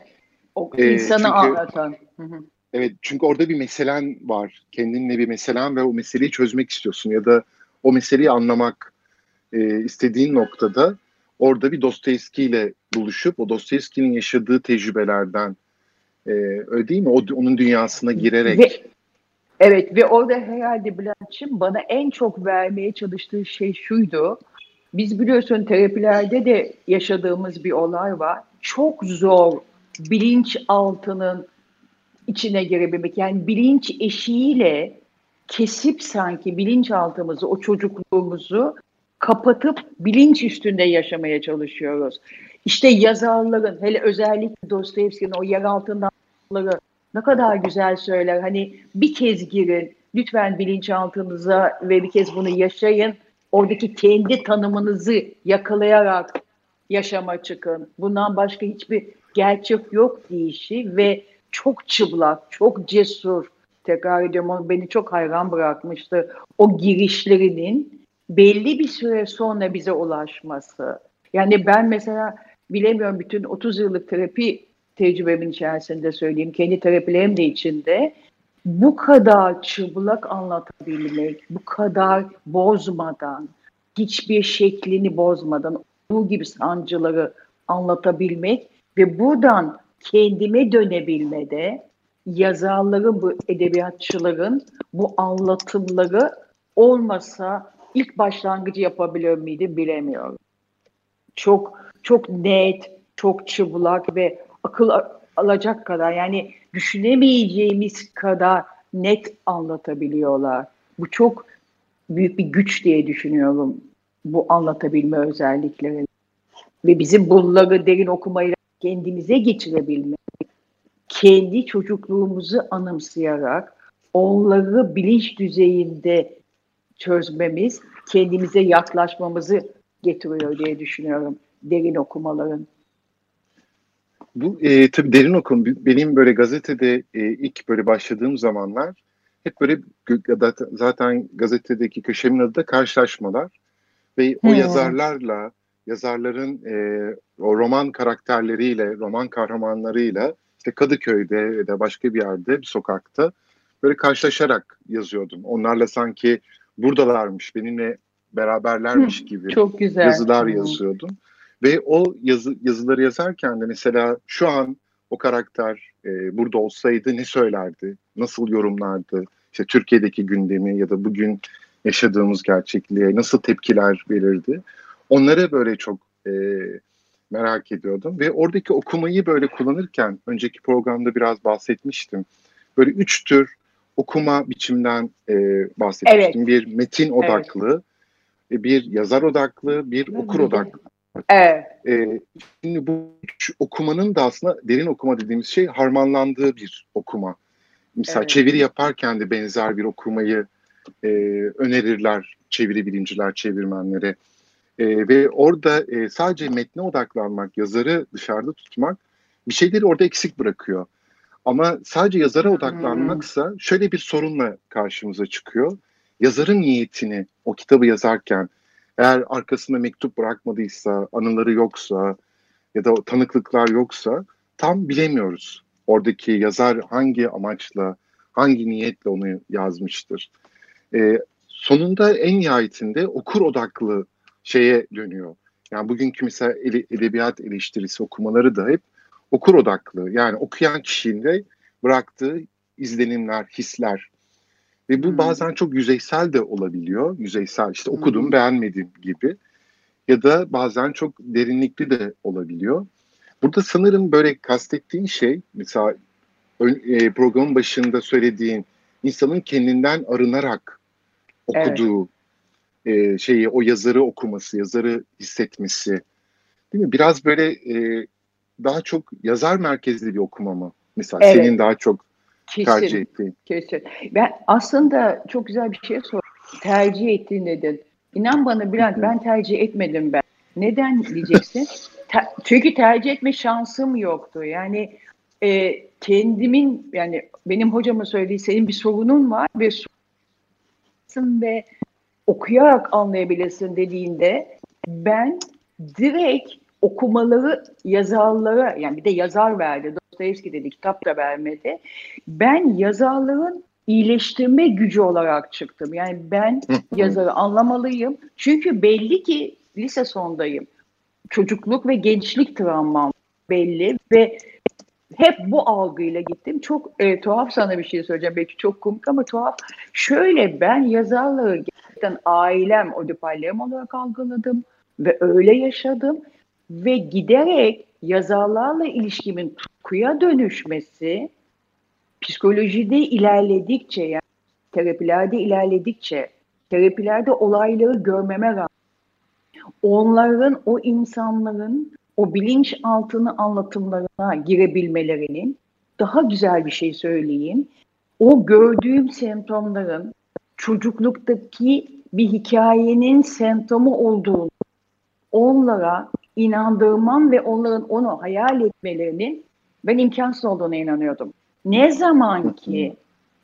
O Ee, insanı çünkü- anlatan. Hı hı. Evet çünkü orada bir meselen var. Kendinle bir meselen ve o meseleyi çözmek istiyorsun ya da o meseleyi anlamak e, istediğin noktada orada bir Dostoyevski ile buluşup o Dostoyevski'nin yaşadığı tecrübelerden e, öyle değil mi? O, onun dünyasına girerek. Ve, evet ve orada herhalde Bülent'ciğim bana en çok vermeye çalıştığı şey şuydu. Biz biliyorsun terapilerde de yaşadığımız bir olay var. Çok zor bilinç altının içine girebilmek. Yani bilinç eşiğiyle kesip sanki bilinçaltımızı, o çocukluğumuzu kapatıp bilinç üstünde yaşamaya çalışıyoruz. İşte yazarların, hele özellikle Dostoyevski'nin o yer altından ne kadar güzel söyler. Hani bir kez girin, lütfen bilinçaltınıza ve bir kez bunu yaşayın. Oradaki kendi tanımınızı yakalayarak yaşama çıkın. Bundan başka hiçbir gerçek yok deyişi ve çok çıplak, çok cesur. Tekrar ediyorum beni çok hayran bırakmıştı. O girişlerinin belli bir süre sonra bize ulaşması. Yani ben mesela bilemiyorum bütün 30 yıllık terapi tecrübemin içerisinde söyleyeyim. Kendi terapilerim de içinde. Bu kadar çıplak anlatabilmek, bu kadar bozmadan, hiçbir şeklini bozmadan, bu gibi sancıları anlatabilmek ve buradan kendime dönebilmede yazarların, bu edebiyatçıların bu anlatımları olmasa ilk başlangıcı yapabilir miydim bilemiyorum. Çok çok net, çok çıplak ve akıl alacak kadar yani düşünemeyeceğimiz kadar net anlatabiliyorlar. Bu çok büyük bir güç diye düşünüyorum bu anlatabilme özellikleri. Ve bizim bunları derin okumayla kendimize geçirebilmek, kendi çocukluğumuzu anımsayarak onları bilinç düzeyinde çözmemiz, kendimize yaklaşmamızı getiriyor diye düşünüyorum derin okumaların. Bu e, tabii derin okum benim böyle gazetede e, ilk böyle başladığım zamanlar hep böyle zaten gazetedeki köşemin adı da karşılaşmalar ve o hmm. yazarlarla yazarların e, o roman karakterleriyle, roman kahramanlarıyla işte Kadıköy'de ya da başka bir yerde, bir sokakta böyle karşılaşarak yazıyordum. Onlarla sanki buradalarmış, benimle beraberlermiş gibi Çok güzel. yazılar yazıyordum. Ve o yazı, yazıları yazarken de mesela şu an o karakter e, burada olsaydı ne söylerdi, nasıl yorumlardı, işte Türkiye'deki gündemi ya da bugün yaşadığımız gerçekliğe nasıl tepkiler verirdi. Onları böyle çok e, merak ediyordum ve oradaki okumayı böyle kullanırken önceki programda biraz bahsetmiştim. Böyle üç tür okuma biçimden e, bahsetmiştim. Evet. Bir metin odaklı, evet. bir yazar odaklı, bir okur odaklı. Evet. E, şimdi bu üç okumanın da aslında derin okuma dediğimiz şey harmanlandığı bir okuma. Mesela evet. çeviri yaparken de benzer bir okumayı e, önerirler çeviri bilimciler, çevirmenlere. E, ve orada e, sadece metne odaklanmak, yazarı dışarıda tutmak bir şeyleri orada eksik bırakıyor. Ama sadece yazara hmm. odaklanmaksa şöyle bir sorunla karşımıza çıkıyor. Yazarın niyetini o kitabı yazarken eğer arkasında mektup bırakmadıysa, anıları yoksa ya da tanıklıklar yoksa tam bilemiyoruz. Oradaki yazar hangi amaçla, hangi niyetle onu yazmıştır. Ee, sonunda en nihayetinde okur odaklı şeye dönüyor. Yani bugünkü mesela edebiyat eleştirisi okumaları da hep okur odaklı. Yani okuyan kişinin de bıraktığı izlenimler, hisler. Ve bu hmm. bazen çok yüzeysel de olabiliyor. Yüzeysel işte okudum, hmm. beğenmedim gibi. Ya da bazen çok derinlikli de olabiliyor. Burada sanırım böyle kastettiğin şey mesela e, programın başında söylediğin insanın kendinden arınarak okuduğu e, şeyi o yazarı okuması, yazarı hissetmesi. Değil mi? Biraz böyle e, daha çok yazar merkezli bir okuma mı? Mesela evet. senin daha çok kesin, tercih ettiğin. Kesin. Ben aslında çok güzel bir şey sordum. Tercih ettiğin dedin. İnan bana Bülent ben tercih etmedim ben. Neden diyeceksin? Çünkü tercih etme şansım yoktu. Yani e, kendimin yani benim hocamın söylediği senin bir sorunun var ve ve okuyarak anlayabilirsin dediğinde ben direkt okumaları yazarlara yani bir de yazar verdi. Dostoyevski dedi kitap da vermedi. Ben yazarların iyileştirme gücü olarak çıktım. Yani ben yazarı anlamalıyım. Çünkü belli ki lise sondayım. çocukluk ve gençlik travmam belli ve hep bu algıyla gittim. Çok e, tuhaf sana bir şey söyleyeceğim. Belki çok komik ama tuhaf. Şöyle ben yazarlığı gerçekten ailem, odipallerim olarak algıladım ve öyle yaşadım. Ve giderek yazarlarla ilişkimin tutkuya dönüşmesi psikolojide ilerledikçe yani terapilerde ilerledikçe terapilerde olayları görmeme rağmen onların o insanların o bilinç altını anlatımlarına girebilmelerinin daha güzel bir şey söyleyeyim. O gördüğüm semptomların çocukluktaki bir hikayenin semptomu olduğunu onlara inandırmam ve onların onu hayal etmelerinin ben imkansız olduğuna inanıyordum. Ne zaman ki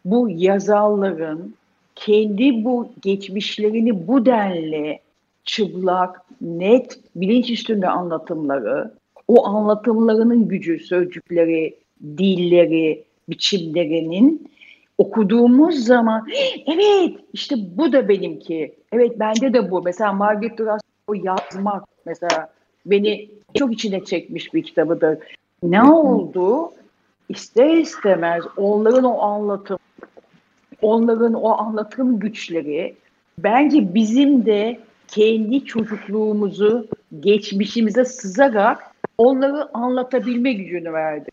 bu yazarların kendi bu geçmişlerini bu denli çıplak, net, bilinç üstünde anlatımları, o anlatımlarının gücü, sözcükleri, dilleri, biçimlerinin okuduğumuz zaman evet işte bu da benimki. Evet bende de bu. Mesela Margaret Duras o yazmak mesela beni çok içine çekmiş bir kitabıdır. Ne oldu? İster istemez onların o anlatım, onların o anlatım güçleri bence bizim de kendi çocukluğumuzu geçmişimize sızarak onları anlatabilme gücünü verdi.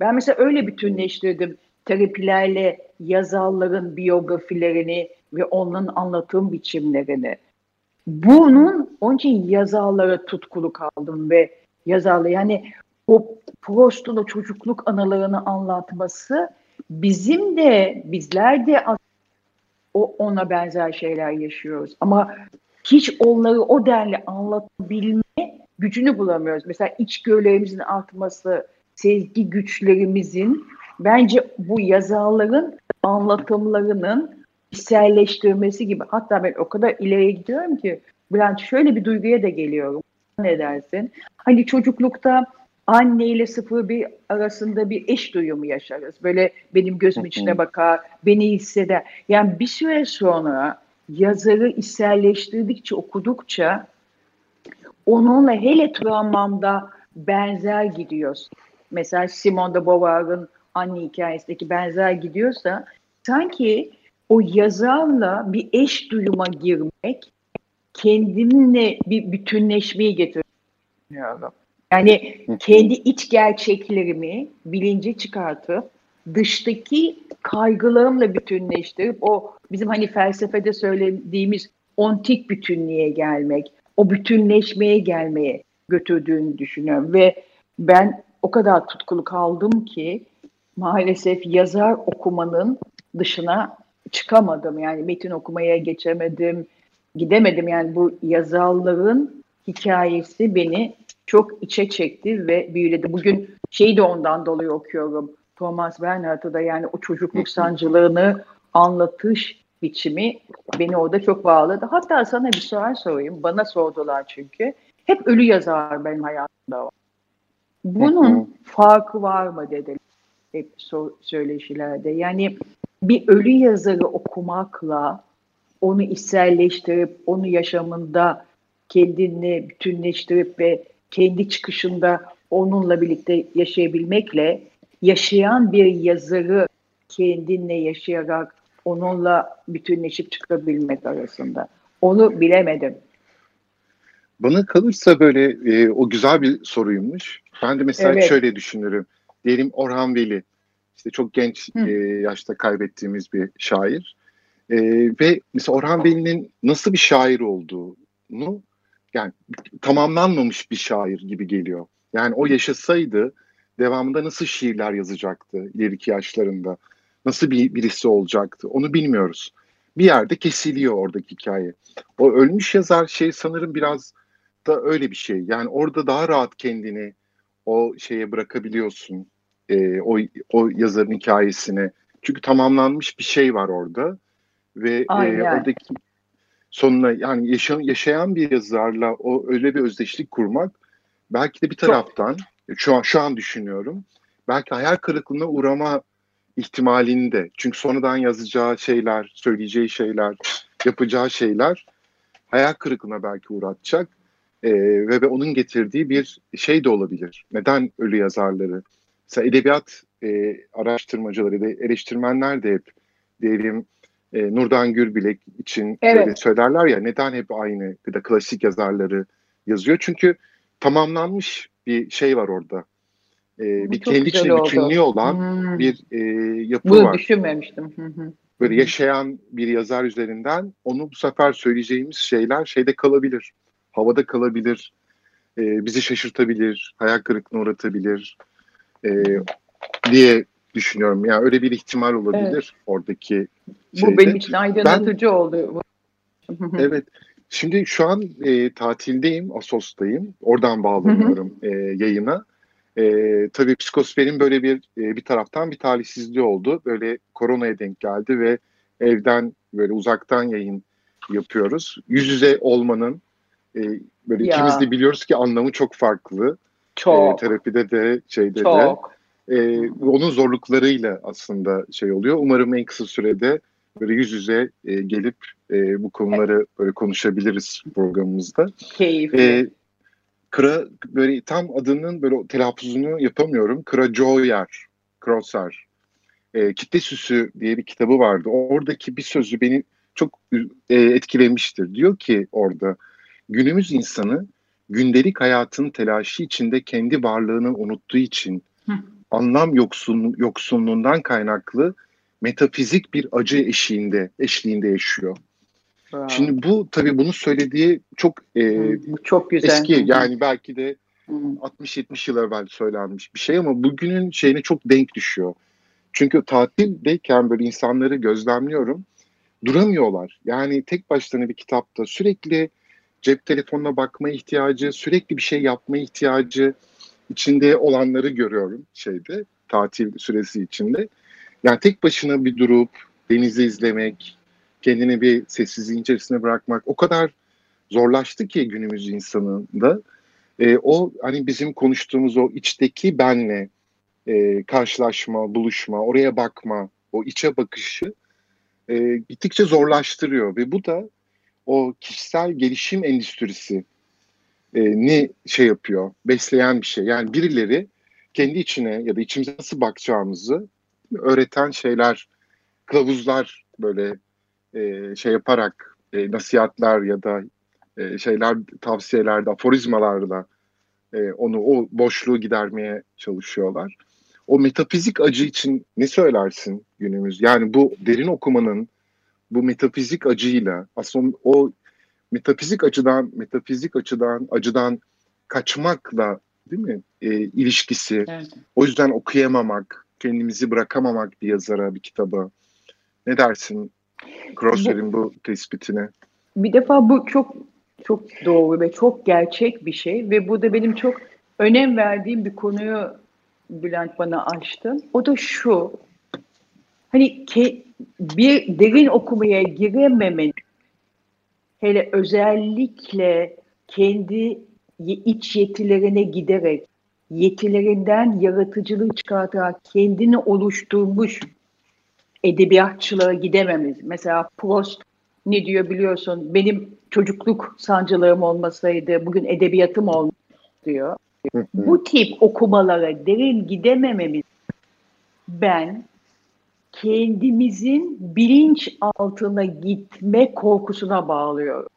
Ben mesela öyle bütünleştirdim terapilerle yazarların biyografilerini ve onların anlatım biçimlerini. Bunun onun için yazarlara tutkulu kaldım ve yazarla yani o Proust'un o çocukluk anılarını anlatması bizim de bizler de o ona benzer şeyler yaşıyoruz. Ama hiç onları o denli anlatabilme gücünü bulamıyoruz. Mesela içgörülerimizin artması, sezgi güçlerimizin bence bu yazarların anlatımlarının içselleştirmesi gibi. Hatta ben o kadar ileriye gidiyorum ki Bülent şöyle bir duyguya da geliyorum. Ne dersin? Hani çocuklukta anne ile sıfır bir arasında bir eş duyumu yaşarız. Böyle benim gözüm içine bakar, beni hisseder. Yani bir süre sonra yazarı içselleştirdikçe, okudukça onunla hele travmamda benzer gidiyoruz. Mesela Simone de Beauvoir'ın anne hikayesindeki benzer gidiyorsa sanki o yazarla bir eş duyuma girmek kendimle bir bütünleşmeyi getiriyor. Yani kendi iç gerçeklerimi bilince çıkartıp dıştaki kaygılarımla bütünleştirip o bizim hani felsefede söylediğimiz ontik bütünlüğe gelmek, o bütünleşmeye gelmeye götürdüğünü düşünüyorum. Ve ben o kadar tutkulu kaldım ki maalesef yazar okumanın dışına çıkamadım. Yani metin okumaya geçemedim, gidemedim. Yani bu yazarların hikayesi beni çok içe çekti ve büyüledi. Bugün şeyi de ondan dolayı okuyorum. Thomas Bernhard'ı da yani o çocukluk sancılarını anlatış biçimi beni orada çok bağladı. Hatta sana bir soru sorayım. Bana sordular çünkü. Hep ölü yazar benim hayatımda var. Bunun farkı var mı dediler hep söyleşilerde. Yani bir ölü yazarı okumakla onu içselleştirip onu yaşamında kendini bütünleştirip ve kendi çıkışında onunla birlikte yaşayabilmekle yaşayan bir yazarı kendinle yaşayarak onunla bütünleşip çıkabilmek arasında. Onu bilemedim. Bana kalırsa böyle e, o güzel bir soruymuş. Ben de mesela evet. şöyle düşünürüm. Diyelim Orhan Veli. İşte çok genç e, yaşta kaybettiğimiz bir şair. E, ve mesela Orhan Veli'nin nasıl bir şair olduğunu yani tamamlanmamış bir şair gibi geliyor. Yani o yaşasaydı devamında nasıl şiirler yazacaktı ileriki yaşlarında? Nasıl bir birisi olacaktı? Onu bilmiyoruz. Bir yerde kesiliyor oradaki hikaye. O ölmüş yazar şey sanırım biraz da öyle bir şey. Yani orada daha rahat kendini o şeye bırakabiliyorsun. E, o, o yazarın hikayesine. Çünkü tamamlanmış bir şey var orada. Ve e, oradaki sonuna yani yaşayan, yaşayan bir yazarla o öyle bir özdeşlik kurmak belki de bir taraftan Çok şu an şu an düşünüyorum. Belki hayal kırıklığına uğrama ihtimalinde. Çünkü sonradan yazacağı şeyler, söyleyeceği şeyler, yapacağı şeyler hayal kırıklığına belki uğratacak. e, ve, ve onun getirdiği bir şey de olabilir. Neden ölü yazarları? Mesela edebiyat e, araştırmacıları da eleştirmenler de hep diyelim e, Nurdan Gürbilek için evet. böyle söylerler ya neden hep aynı ya da klasik yazarları yazıyor? Çünkü tamamlanmış bir şey var orada. E, bir kendi içinde oldu. bütünlüğü olan hmm. bir e, yapı Bunu var. Bunu düşünmemiştim. Böyle yaşayan bir yazar üzerinden onu bu sefer söyleyeceğimiz şeyler şeyde kalabilir. Havada kalabilir. E, bizi şaşırtabilir. Hayal kırıklığına uğratabilir. E, diye düşünüyorum. Yani öyle bir ihtimal olabilir evet. oradaki şeyde. Bu benim için aydınlatıcı ben, oldu. evet. Şimdi şu an e, tatildeyim, Asos'tayım. Oradan bağlanıyorum e, yayına. E, tabii psikosferin böyle bir e, bir taraftan bir talihsizliği oldu. Böyle koronaya denk geldi ve evden böyle uzaktan yayın yapıyoruz. Yüz yüze olmanın e, böyle ya. ikimiz de biliyoruz ki anlamı çok farklı. Çok. E, terapide de şeyde çok. de. E, onun zorluklarıyla aslında şey oluyor. Umarım en kısa sürede böyle yüz yüze e, gelip e, bu konuları böyle konuşabiliriz programımızda. Keyifli. E, Kra böyle tam adının böyle telaffuzunu yapamıyorum. Kra Joyer, Crosser. E, Kitle Süsü diye bir kitabı vardı. Oradaki bir sözü beni çok e, etkilemiştir. Diyor ki orada günümüz insanı gündelik hayatın telaşı içinde kendi varlığını unuttuğu için Hı. anlam yoksun, yoksunluğundan kaynaklı metafizik bir acı eşiğinde, eşliğinde yaşıyor. Wow. Şimdi bu tabii bunu söylediği çok e, çok güzel. eski yani belki de 60-70 yıl evvel söylenmiş bir şey ama bugünün şeyine çok denk düşüyor. Çünkü tatildeyken böyle insanları gözlemliyorum. Duramıyorlar. Yani tek başlarına bir kitapta sürekli cep telefonuna bakma ihtiyacı, sürekli bir şey yapma ihtiyacı içinde olanları görüyorum şeyde tatil süresi içinde. Yani tek başına bir durup denizi izlemek, kendini bir sessizliğin içerisine bırakmak o kadar zorlaştı ki günümüz insanında. E, o hani bizim konuştuğumuz o içteki benle e, karşılaşma, buluşma, oraya bakma, o içe bakışı e, gittikçe zorlaştırıyor ve bu da o kişisel gelişim endüstrisi e, ni şey yapıyor, besleyen bir şey. Yani birileri kendi içine ya da içimize nasıl bakacağımızı öğreten şeyler, kılavuzlar böyle e, şey yaparak e, nasihatler ya da e, şeyler tavsiyelerde, aforizmalarla e, onu o boşluğu gidermeye çalışıyorlar. O metafizik acı için ne söylersin günümüz? Yani bu derin okumanın bu metafizik acıyla aslında o metafizik açıdan metafizik açıdan acıdan kaçmakla değil mi e, ilişkisi. Evet. O yüzden okuyamamak, kendimizi bırakamamak bir yazara bir kitaba. Ne dersin Crosser'in bu tespitine? Bir defa bu çok çok doğru ve çok gerçek bir şey ve bu da benim çok önem verdiğim bir konuyu Bülent bana açtı. O da şu. Hani ke, bir derin okumaya girememenin hele özellikle kendi iç yetilerine giderek yetilerinden yaratıcılığı çıkartarak kendini oluşturmuş edebiyatçılığa gidememiz. Mesela Prost ne diyor biliyorsun benim çocukluk sancılarım olmasaydı bugün edebiyatım olmaz diyor. Bu tip okumalara derin gidemememiz ben kendimizin bilinç altına gitme korkusuna bağlıyorum.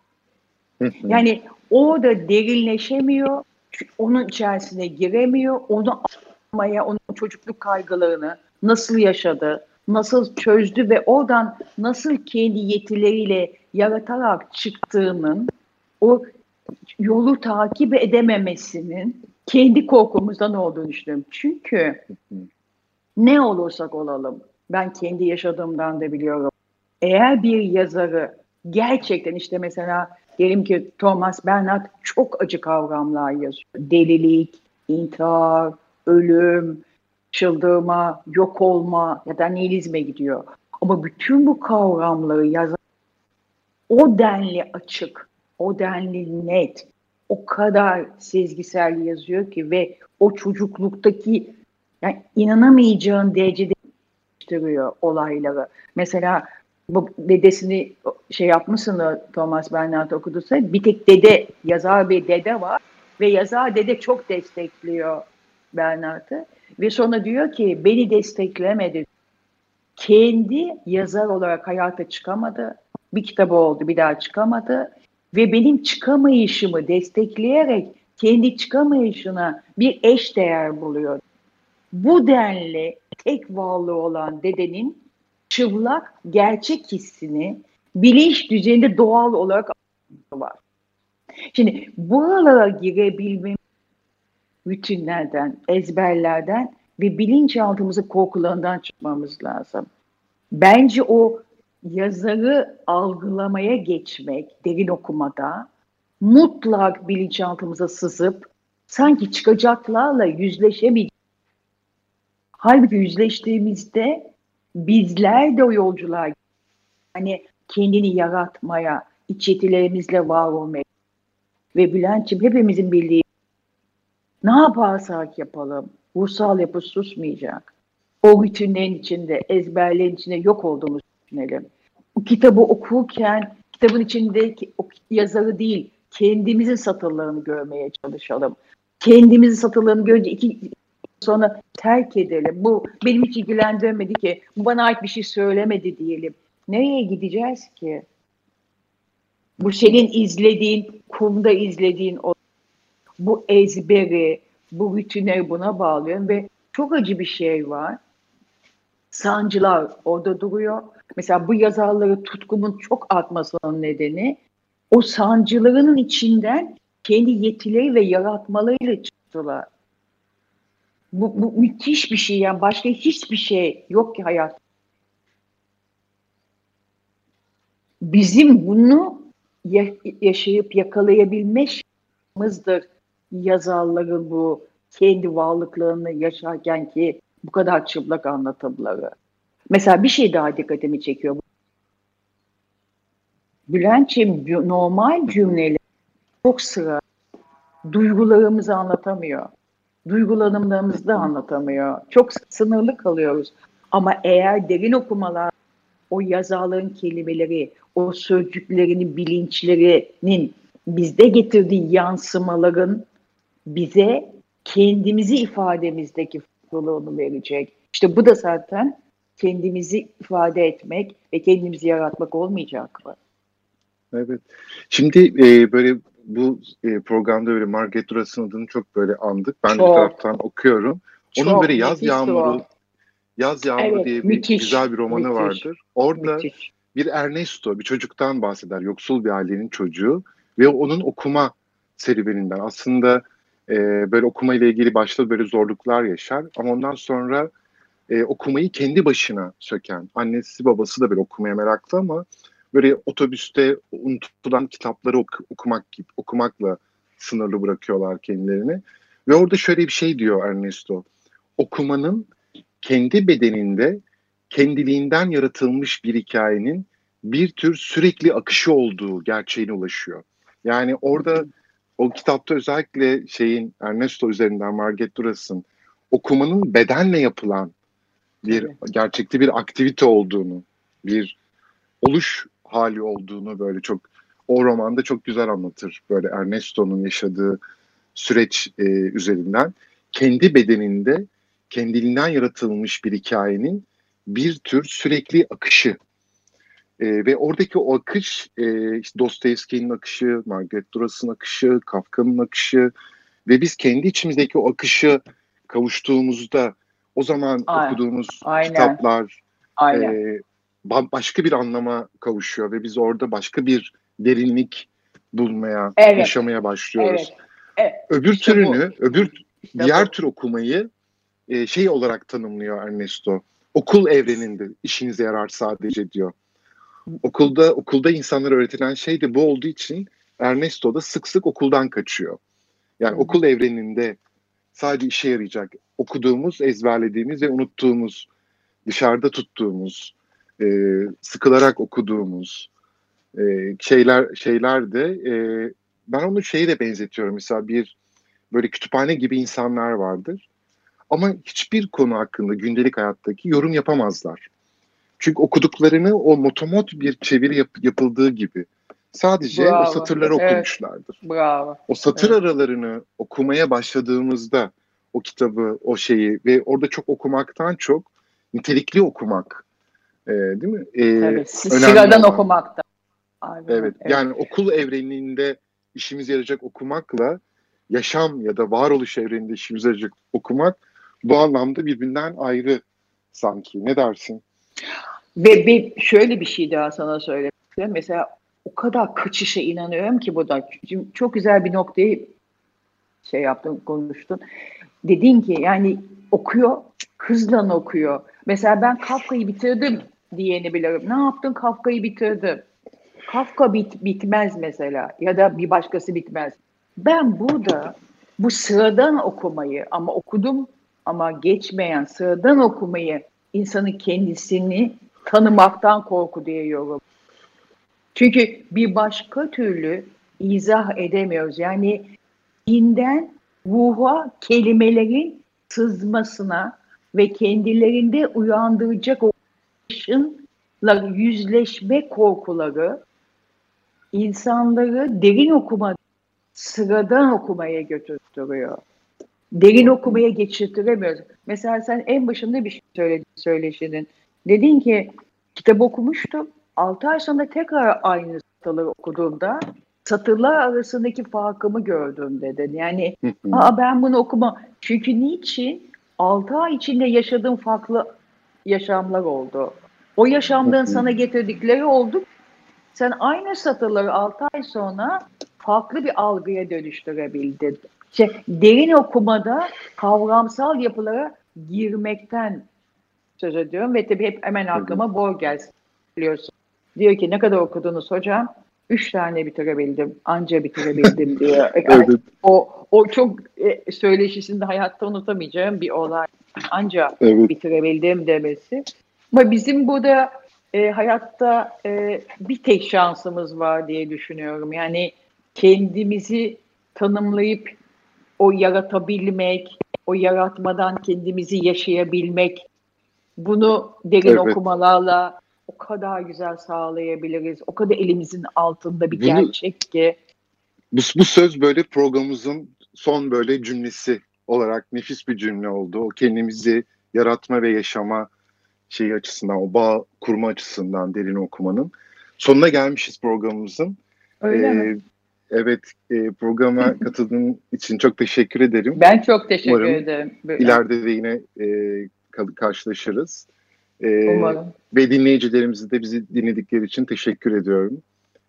yani o da derinleşemiyor, onun içerisine giremiyor, onu anlamaya, onun çocukluk kaygılarını nasıl yaşadı, nasıl çözdü ve oradan nasıl kendi yetileriyle yaratarak çıktığının o yolu takip edememesinin kendi korkumuzdan olduğunu düşünüyorum. Çünkü ne olursak olalım ben kendi yaşadığımdan da biliyorum. Eğer bir yazarı gerçekten işte mesela diyelim ki Thomas Bernhard çok acı kavramlar yazıyor. Delilik, intihar, ölüm, çıldırma, yok olma ya da nihilizme gidiyor. Ama bütün bu kavramları yazan o denli açık, o denli net, o kadar sezgisel yazıyor ki ve o çocukluktaki yani inanamayacağın derecede değiştiriyor olayları. Mesela bu dedesini şey yapmışsın Thomas Bernhard okuduysa bir tek dede yazar bir dede var ve yazar dede çok destekliyor Bernhard'ı ve sonra diyor ki beni desteklemedi kendi yazar olarak hayata çıkamadı bir kitabı oldu bir daha çıkamadı ve benim çıkamayışımı destekleyerek kendi çıkamayışına bir eş değer buluyor. Bu denli tek varlığı olan dedenin çıplak gerçek hissini bilinç düzeyinde doğal olarak var. Şimdi buralara girebilmem bütünlerden, ezberlerden ve bilinçaltımızı korkularından çıkmamız lazım. Bence o yazarı algılamaya geçmek derin okumada mutlak bilinçaltımıza sızıp sanki çıkacaklarla yüzleşemeyeceğiz. Halbuki yüzleştiğimizde bizler de o yolculuğa hani kendini yaratmaya, içetilerimizle var olmaya ve Bülent'ciğim hepimizin bildiği ne yaparsak yapalım ruhsal yapı susmayacak. O bütünlerin içinde, ezberlerin içinde yok olduğumuzu düşünelim. Bu kitabı okurken kitabın içindeki o yazarı değil, kendimizin satırlarını görmeye çalışalım. Kendimizin satırlarını görünce iki sonra terk edelim. Bu benim hiç ilgilendirmedi ki. Bu bana ait bir şey söylemedi diyelim. Nereye gideceğiz ki? Bu senin izlediğin, kumda izlediğin o bu ezberi, bu bütünleri buna bağlıyorum ve çok acı bir şey var. Sancılar orada duruyor. Mesela bu yazarları tutkumun çok artmasının nedeni o sancılarının içinden kendi yetileri ve yaratmalarıyla çıktılar. Bu, bu müthiş bir şey yani başka hiçbir şey yok ki hayat. Bizim bunu yaşayıp yakalayabilme şansımızdır yazarların bu kendi varlıklarını yaşarken ki bu kadar çıplak anlatımları. Mesela bir şey daha dikkatimi çekiyor. Bülent'ciğim normal cümleler çok sıra duygularımızı anlatamıyor. Duygulanımlarımızı da anlatamıyor. Çok sınırlı kalıyoruz. Ama eğer derin okumalar o yazarların kelimeleri, o sözcüklerinin bilinçlerinin bizde getirdiği yansımaların bize kendimizi ifademizdeki farklılığını verecek. İşte bu da zaten kendimizi ifade etmek ve kendimizi yaratmak olmayacak mı? Evet. Şimdi e, böyle bu e, programda böyle Margaret Duras'ın adını çok böyle andık. Ben çok, bir taraftan okuyorum. Onun çok, böyle Yaz Yağmuru o. Yaz Yağmuru evet, diye bir müthiş, güzel bir romanı müthiş, vardır. Orada müthiş. bir Ernesto, bir çocuktan bahseder. Yoksul bir ailenin çocuğu ve onun okuma serüveninden. Aslında e, böyle okuma ile ilgili başta böyle zorluklar yaşar ama ondan sonra e, okumayı kendi başına söken. Annesi babası da böyle okumaya meraklı ama böyle otobüste unutulan kitapları ok- okumak gibi okumakla sınırlı bırakıyorlar kendilerini. Ve orada şöyle bir şey diyor Ernesto. Okumanın kendi bedeninde kendiliğinden yaratılmış bir hikayenin bir tür sürekli akışı olduğu gerçeğine ulaşıyor. Yani orada o kitapta özellikle şeyin Ernesto üzerinden Margaret Duras'ın okumanın bedenle yapılan bir gerçekte bir aktivite olduğunu, bir oluş hali olduğunu böyle çok o romanda çok güzel anlatır. Böyle Ernesto'nun yaşadığı süreç e, üzerinden kendi bedeninde kendiliğinden yaratılmış bir hikayenin bir tür sürekli akışı e, ve oradaki o akış e, işte Dostoyevski'nin akışı, Margaret Duras'ın akışı, Kafka'nın akışı ve biz kendi içimizdeki o akışı kavuştuğumuzda o zaman Aynen. okuduğumuz Aynen. kitaplar Aynen. E, başka bir anlama kavuşuyor ve biz orada başka bir derinlik bulmaya, evet. yaşamaya başlıyoruz. Evet. Evet. Öbür işte türünü, bu. öbür işte diğer bu. tür okumayı e, şey olarak tanımlıyor Ernesto. Okul evreninde işinize yarar sadece diyor. Okulda okulda insanlara öğretilen şey de bu olduğu için Ernesto da sık sık okuldan kaçıyor. Yani okul evreninde sadece işe yarayacak okuduğumuz, ezberlediğimiz ve unuttuğumuz, dışarıda tuttuğumuz, e, sıkılarak okuduğumuz e, şeyler şeyler de e, ben onu şeyi de benzetiyorum. Mesela bir böyle kütüphane gibi insanlar vardır. Ama hiçbir konu hakkında gündelik hayattaki yorum yapamazlar. Çünkü okuduklarını o motomot bir çeviri yap, yapıldığı gibi sadece Bravo. o satırları Evet. okumuşlardır. Bravo. O satır Evet. aralarını okumaya başladığımızda o kitabı, o şeyi ve orada çok okumaktan çok nitelikli okumak e, değil mi? E, Evet. önemli Sıradan olan. okumakta. Aynen. Evet. Yani okul evreninde işimize yarayacak okumakla yaşam ya da varoluş evreninde işimize yarayacak okumak bu anlamda birbirinden ayrı sanki. Ne dersin? Ve, ve şöyle bir şey daha sana söylemek istiyorum. Mesela o kadar kaçışa inanıyorum ki bu da. Çünkü çok güzel bir noktayı şey yaptın, konuştun. Dedin ki yani okuyor, hızla okuyor. Mesela ben Kafka'yı bitirdim diyeni bilirim. Ne yaptın? Kafka'yı bitirdim. Kafka bit, bitmez mesela ya da bir başkası bitmez. Ben burada bu sıradan okumayı ama okudum ama geçmeyen sıradan okumayı insanın kendisini tanımaktan korku diyorum. Çünkü bir başka türlü izah edemiyoruz. Yani dinden ruha kelimelerin sızmasına ve kendilerinde uyandıracak o ışınla yüzleşme korkuları insanları derin okuma, sıradan okumaya götürtüyor. Derin okumaya geçirtiremiyoruz. Mesela sen en başında bir şey söyledin söyleşinin. Dedin ki kitap okumuştum. 6 ay sonra tekrar aynı satırları okuduğumda satırlar arasındaki farkımı gördüm dedin. Yani Aa, ben bunu okuma. Çünkü niçin? 6 ay içinde yaşadığım farklı yaşamlar oldu. O yaşamdan sana getirdikleri oldu. Sen aynı satırları 6 ay sonra farklı bir algıya dönüştürebildin. İşte derin okumada kavramsal yapılara girmekten söz ediyorum ve tabii hep hemen aklıma Borges biliyorsun. Diyor ki ne kadar okudunuz hocam? Üç tane bitirebildim, anca bitirebildim diyor. Yani Evet. O, o çok e, söyleşisinde hayatta unutamayacağım bir olay. Anca Evet. bitirebildim demesi. Ama bizim burada e, hayatta e, bir tek şansımız var diye düşünüyorum. Yani kendimizi tanımlayıp o yaratabilmek, o yaratmadan kendimizi yaşayabilmek, bunu derin Evet. okumalarla o kadar güzel sağlayabiliriz. O kadar elimizin altında bir Bunu- gerçek ki. Bu, bu söz böyle programımızın son böyle cümlesi olarak nefis bir cümle oldu. O kendimizi yaratma ve yaşama şeyi açısından, o bağ kurma açısından derin okumanın. Sonuna gelmişiz programımızın. Öyle Ee, mi? Evet, e, programa katıldığın için çok teşekkür ederim. Ben çok teşekkür umarım ederim. Böyle. İleride de yine e, karşılaşırız. E, Umarım. ve dinleyicilerimize de bizi dinledikleri için teşekkür ediyorum.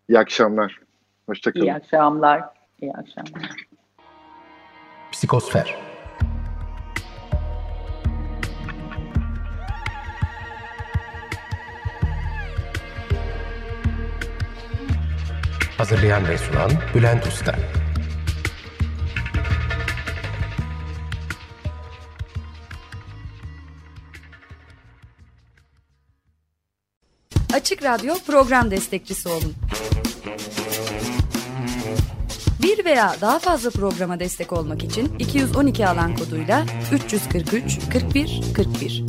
İyi akşamlar. Hoşçakalın. İyi akşamlar. İyi akşamlar. Psikosfer Hazırlayan ve sunan Bülent Usta Açık Radyo program destekçisi olun. Bir veya daha fazla programa destek olmak için 212 alan koduyla 343 41 41.